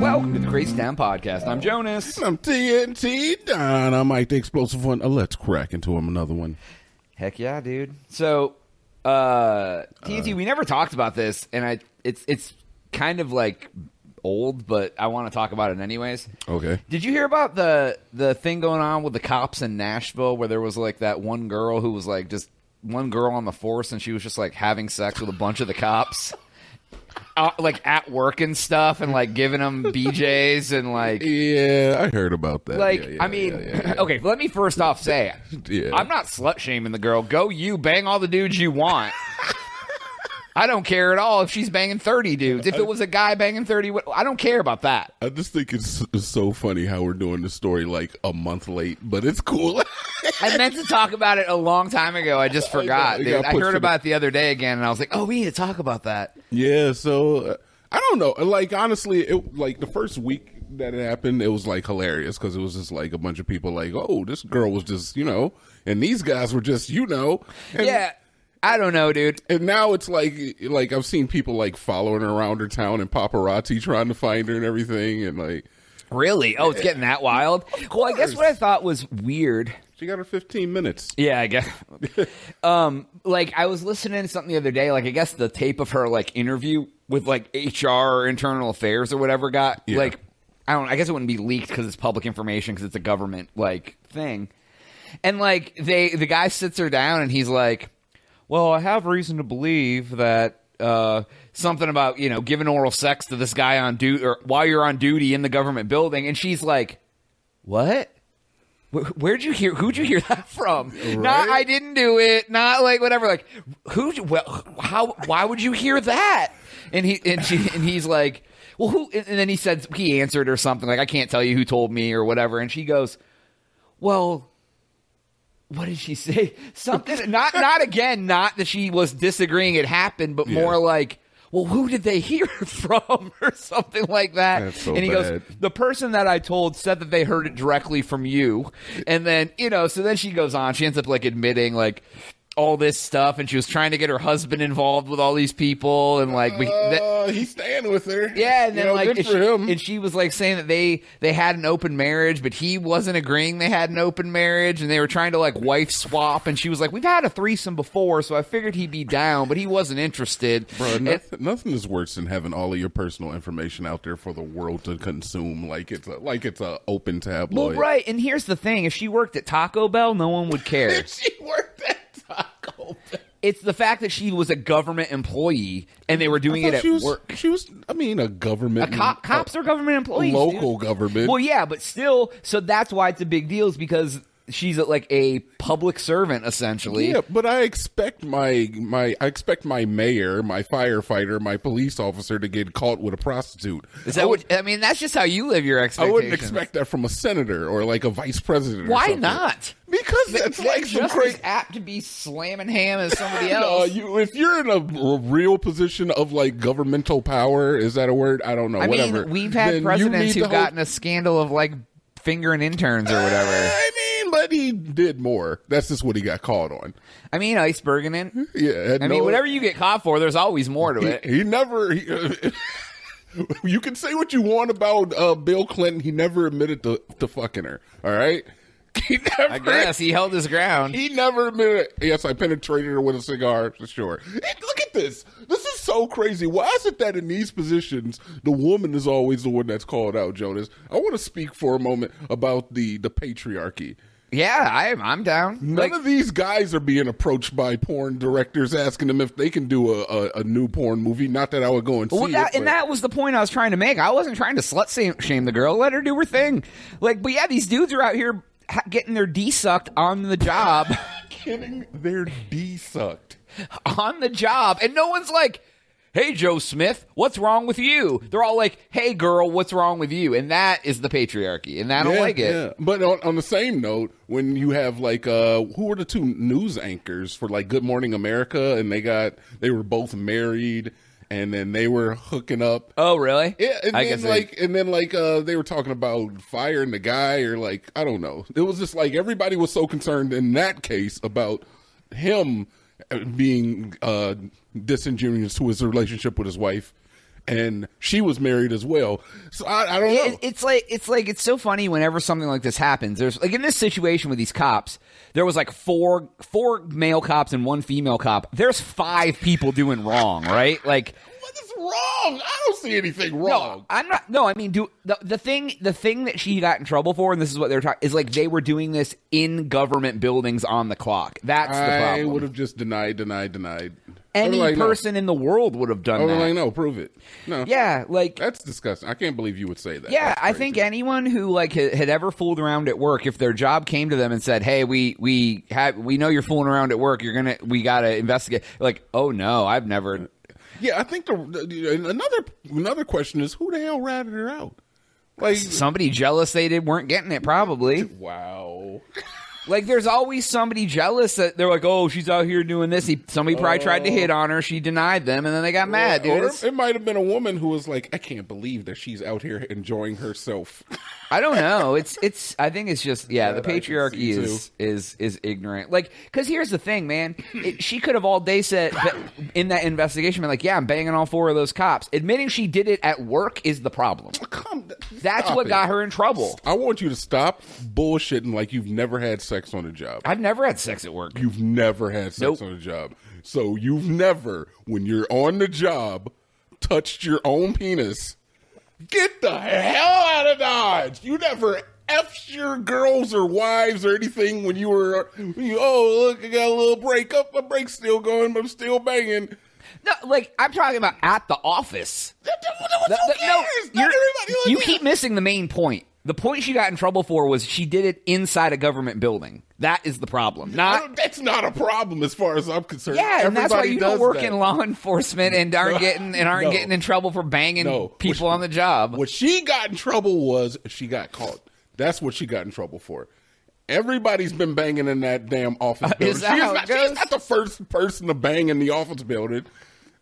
Welcome to the Crazy Town Podcast. I'm Jonas. I'm TNT Don. I'm Mike the Explosive One. Uh, let's crack into him another one. Heck yeah, dude. So, uh, TNT, we never talked about this, and I it's it's kind of like old, but I want to talk about it anyways. Okay. Did you hear about the the thing going on with the cops in Nashville, where there was like that one girl who was like just one girl on the force, and she was just like having sex with a bunch of the cops. Uh, like at work and stuff, and like giving them BJ's and like Yeah, I heard about that. Like, Yeah, yeah, I mean, yeah, okay, let me first off say, Yeah. I'm not slut shaming the girl. Go you, bang all the dudes you want. I don't care at all if she's banging 30 dudes. If it was a guy banging 30, I don't care about that. I just think it's, it's so funny how we're doing the story like a month late, but it's cool. I meant to talk about it a long time ago. I just forgot. dude. gotta I heard about it the other day again, and I was like, oh, we need to talk about that. yeah, so uh, I don't know. Like honestly, it like the first week that it happened, it was like hilarious because it was just like a bunch of people like, oh, this girl was just you know, and these guys were just you know, and, Yeah, I don't know, dude. And now it's like like I've seen people like following her around her town and paparazzi trying to find her and everything, and like Really? Oh, it's getting that wild? Well, I guess what I thought was weird she got her 15 minutes. Yeah, I guess. um, like I was listening to something the other day. Like I guess the tape of her like interview with like HR or internal affairs or whatever got Yeah. like I don't. I guess it wouldn't be leaked because it's public information because it's a government like thing. And like they, the guy sits her down and he's like, "Well, I have reason to believe that." Uh, something about you know giving oral sex to this guy on duty or while you're on duty in the government building, and she's like, "What? Where'd you hear? Who'd you hear that from? Not I didn't do it. Not like whatever. Like who? Well, how? Why would you hear that? And he and she and he's like, well, who? And then he said he answered or something like I can't tell you who told me or whatever. And she goes, well, what did she say? Something. not not again. Not that she was disagreeing it happened, but Yeah. more like. Well, who did they hear from, or something like that? So and he bad. goes, the person that I told said that they heard it directly from you. And then, you know, so then she goes on. She ends up like admitting like all this stuff and she was trying to get her husband involved with all these people and like we that, Uh, he's staying with her. yeah, and then You know, like and she, and she was like saying that they they had an open marriage, but he wasn't agreeing they had an open marriage, and they were trying to like wife swap, and she was like, "We've had a threesome before, so I figured he'd be down, but he wasn't interested." Bro, And- nothing, nothing is worse than having all of your personal information out there for the world to consume, like it's a like it's a open tabloid. well, right, and here's the thing: if she worked at Taco Bell, no one would care. she worked at Taco Bell. It's the fact that she was a government employee and they were doing it at she was, work. She was, I mean, a government. A cop, cops are government employees. local dude. government. Well, yeah, but still, so that's why it's a big deal, is because she's like a public servant essentially. Yeah, but I expect my my I expect my mayor, my firefighter, my police officer to get caught with a prostitute. Is that what? I mean, that's just how you live your expectations. I wouldn't expect that from a senator or like a vice president. Why not? Because it's like some just crazy. as apt to be slamming ham as somebody No, else. you, if you're in a real position of like governmental power, is that a word? I don't know. I whatever. mean, we've had presidents who've gotten a scandal of like fingering interns or whatever. I mean, but he did more. That's just what he got caught on. I mean, iceberging it. Yeah, I mean, whatever you get caught for, there's always more to it. He, he never. He, you can say what you want about uh, Bill Clinton. He never admitted to, to fucking her. All right. He never. I guess he held his ground. He never admitted. Yes, I penetrated her with a cigar for sure. Look at this. This is so crazy. Why is it that in these positions the woman is always the one that's called out, Jonas? I want to speak for a moment about the the patriarchy. Yeah, I'm I'm down. None Like, of these guys are being approached by porn directors asking them if they can do a, a, a new porn movie. Not that I would go and well, see that, it. and that was the point I was trying to make. I wasn't trying to slut shame- the girl. Let her do her thing. Like, but yeah, these dudes are out here getting their D sucked on the job, Getting They're D sucked. on the job, and no one's like, "Hey, Joe Smith, what's wrong with you?" They're all like, "Hey, girl, what's wrong with you?" And that is the patriarchy, and I don't Yeah, like it. yeah. But on, on the same note, when you have like uh who were the two news anchors for like Good Morning America and they got they were both married and then they were hooking up. Oh, really? Yeah, and I then guess they- like, and then like, uh, they were talking about firing the guy, or like, I don't know. It was just like everybody was so concerned in that case about him being uh, disingenuous to his relationship with his wife, and she was married as well. So I, I don't know. It- it's like it's like it's so funny whenever something like this happens. There's like in this situation with these cops, there was like four four male cops and one female cop. There's five people doing wrong, right? Like wrong? I don't see anything no, wrong. I'm not. No, I mean, do the the thing the thing that she got in trouble for, and this is what they're talking is like they were doing this in government buildings on the clock. That's the I problem. would have just denied, denied, denied. Any I like, no. person in the world would have done oh, I was that. like, no, prove it. No, Yeah, like that's disgusting. I can't believe you would say that. Yeah, I think anyone who like had, had ever fooled around at work, if their job came to them and said, "Hey, we we have we know you're fooling around at work. You're gonna we gotta investigate." Like, oh no, I've never. Yeah, I think the, the another another question is who the hell ratted her out? Like, Somebody jealous they did weren't getting it probably. wow. Like, there's always somebody jealous that they're like, "Oh, she's out here doing this." He, somebody probably tried to hit oh. on her. She denied them, and then they got mad. Dude, or it might have been a woman who was like, I can't believe that she's out here enjoying herself. I don't know. It's it's. I think it's just yeah. The patriarchy is is is ignorant. Like, because here's the thing, man. It, she could have all day said in that investigation, been like, yeah, I'm banging all four of those cops. Admitting she did it at work is the problem. Oh, come, That's what it. got her in trouble. I want you to stop bullshitting like you've never had sex on a job. I've never had sex at work. You've never had sex Nope. on a job. So you've never, when you're on the job, touched your own penis. Get the hell out of Dodge. You never F'd your girls or wives or anything when you were, when you, oh, look, I got a little break up. My break's still going, but I'm still banging. No, like I'm talking about at the office. Who The- the- cares? no, Not you're- everybody like you that. keep missing the main point. The point she got in trouble for was she did it inside a government building. That is the problem. Not that's not a problem as far as I'm concerned. Yeah, and that's why Everybody you don't does work that. in law enforcement and aren't No. getting and aren't No. getting in trouble for banging No. people What- on the job. What she got in trouble was she got caught. That's what she got in trouble for. Everybody's been banging in that damn office building. is that She how it not, she's not the first person to bang in the office building.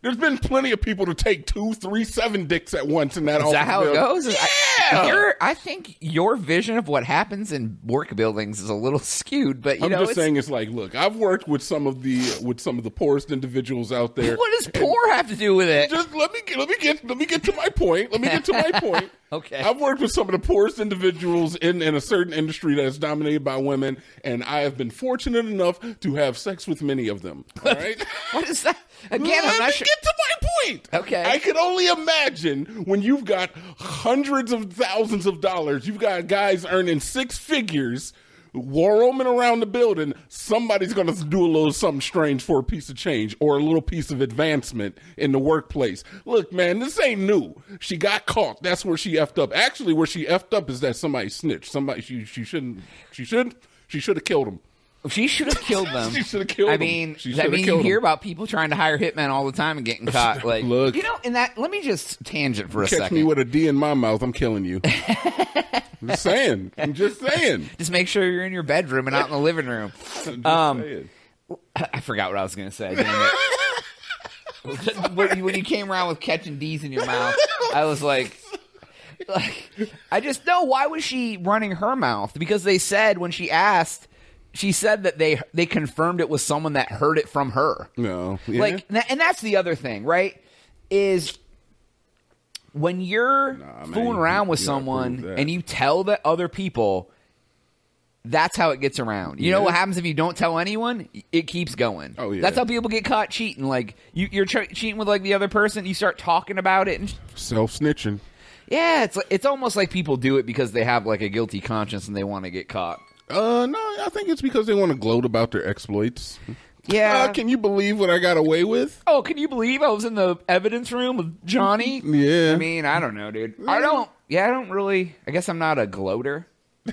There's been plenty of people to take two, three, seven dicks at once in that is that how it building. goes? I- Yeah. Your, I think your vision of what happens in work buildings is a little skewed, but you I'm know, just it's- saying it's like, look, I've worked with some of the with some of the poorest individuals out there. what does poor have to do with it? just let me get, let me get let me get to my point. Let me get to my point. Okay. I've worked with some of the poorest individuals in, in a certain industry that is dominated by women, and I have been fortunate enough to have sex with many of them. All right. What is that? Again, Let I'm not sure. Get to my point. Okay. I can only imagine when you've got hundreds of thousands of dollars, you've got guys earning six figures, roaming around the building. Somebody's going to do a little something strange for a piece of change or a little piece of advancement in the workplace. Look, man, this ain't new. She got caught. That's where she effed up. Actually, where she effed up is that somebody snitched. Somebody she she shouldn't. She should. She should have killed him. She should have killed them. She should have killed I mean, She I mean, you hear about people trying to hire hitmen all the time and getting caught. Like, Look. you know, in that. Let me just tangent for a Catch second. me with a D in my mouth, I'm killing you. I'm just saying. I'm just saying. just make sure you're in your bedroom and not in the living room. Um, saying. I forgot what I was going to say. When, you, when you came around with catching D's in your mouth, I was like, like, I just know why was she running her mouth? Because they said when she asked, she said that they they confirmed it was someone that heard it from her. No. Yeah. Like, and that's the other thing, right? Is when you're Nah, man, fooling you- around with you someone and you tell the other people, that's how it gets around. You know what happens if you don't tell anyone? It keeps going. Oh, yeah. That's how people get caught cheating. Like you, you're ch- cheating with like the other person. You start talking about it, and Self snitching. yeah, it's like, it's almost like people do it because they have like a guilty conscience and they want to get caught. Uh, no, I think it's because they want to gloat about their exploits. Yeah. Uh, can you believe what I got away with? Oh, can you believe I was in the evidence room with Johnny? Yeah. I mean, I don't know, dude. I don't. Yeah, I don't really. I guess I'm not a gloater.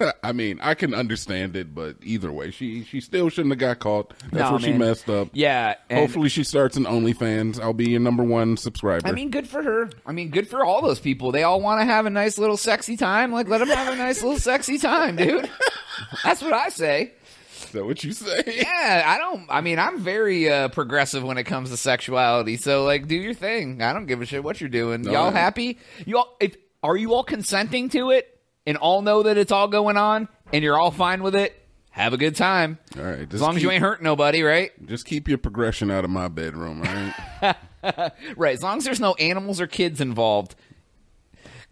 I mean, I can understand it, but either way, she she still shouldn't have got caught. That's No, where she messed up. Yeah. and- Hopefully, she starts an OnlyFans. I'll be your number one subscriber. I mean, good for her. I mean, good for all those people. They all want to have a nice little sexy time. Like, let them have a nice little sexy time, dude. That's what I say. Is that what you say? Yeah, I don't. I mean, I'm very uh, progressive when it comes to sexuality. So, like, do your thing. I don't give a shit what you're doing. No, y'all I- happy? You all? If are you all consenting to it and all know that it's all going on and you're all fine with it? Have a good time. All right, As long as you ain't hurting nobody, right? Just keep your progression out of my bedroom, all right? Right. As long as there's no animals or kids involved,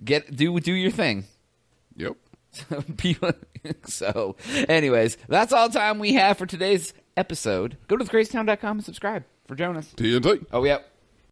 get do do your thing. yep. So, anyways, that's all the time we have for today's episode. Go to thecrazytown.com and subscribe for Jonas. TNT. Oh, yep.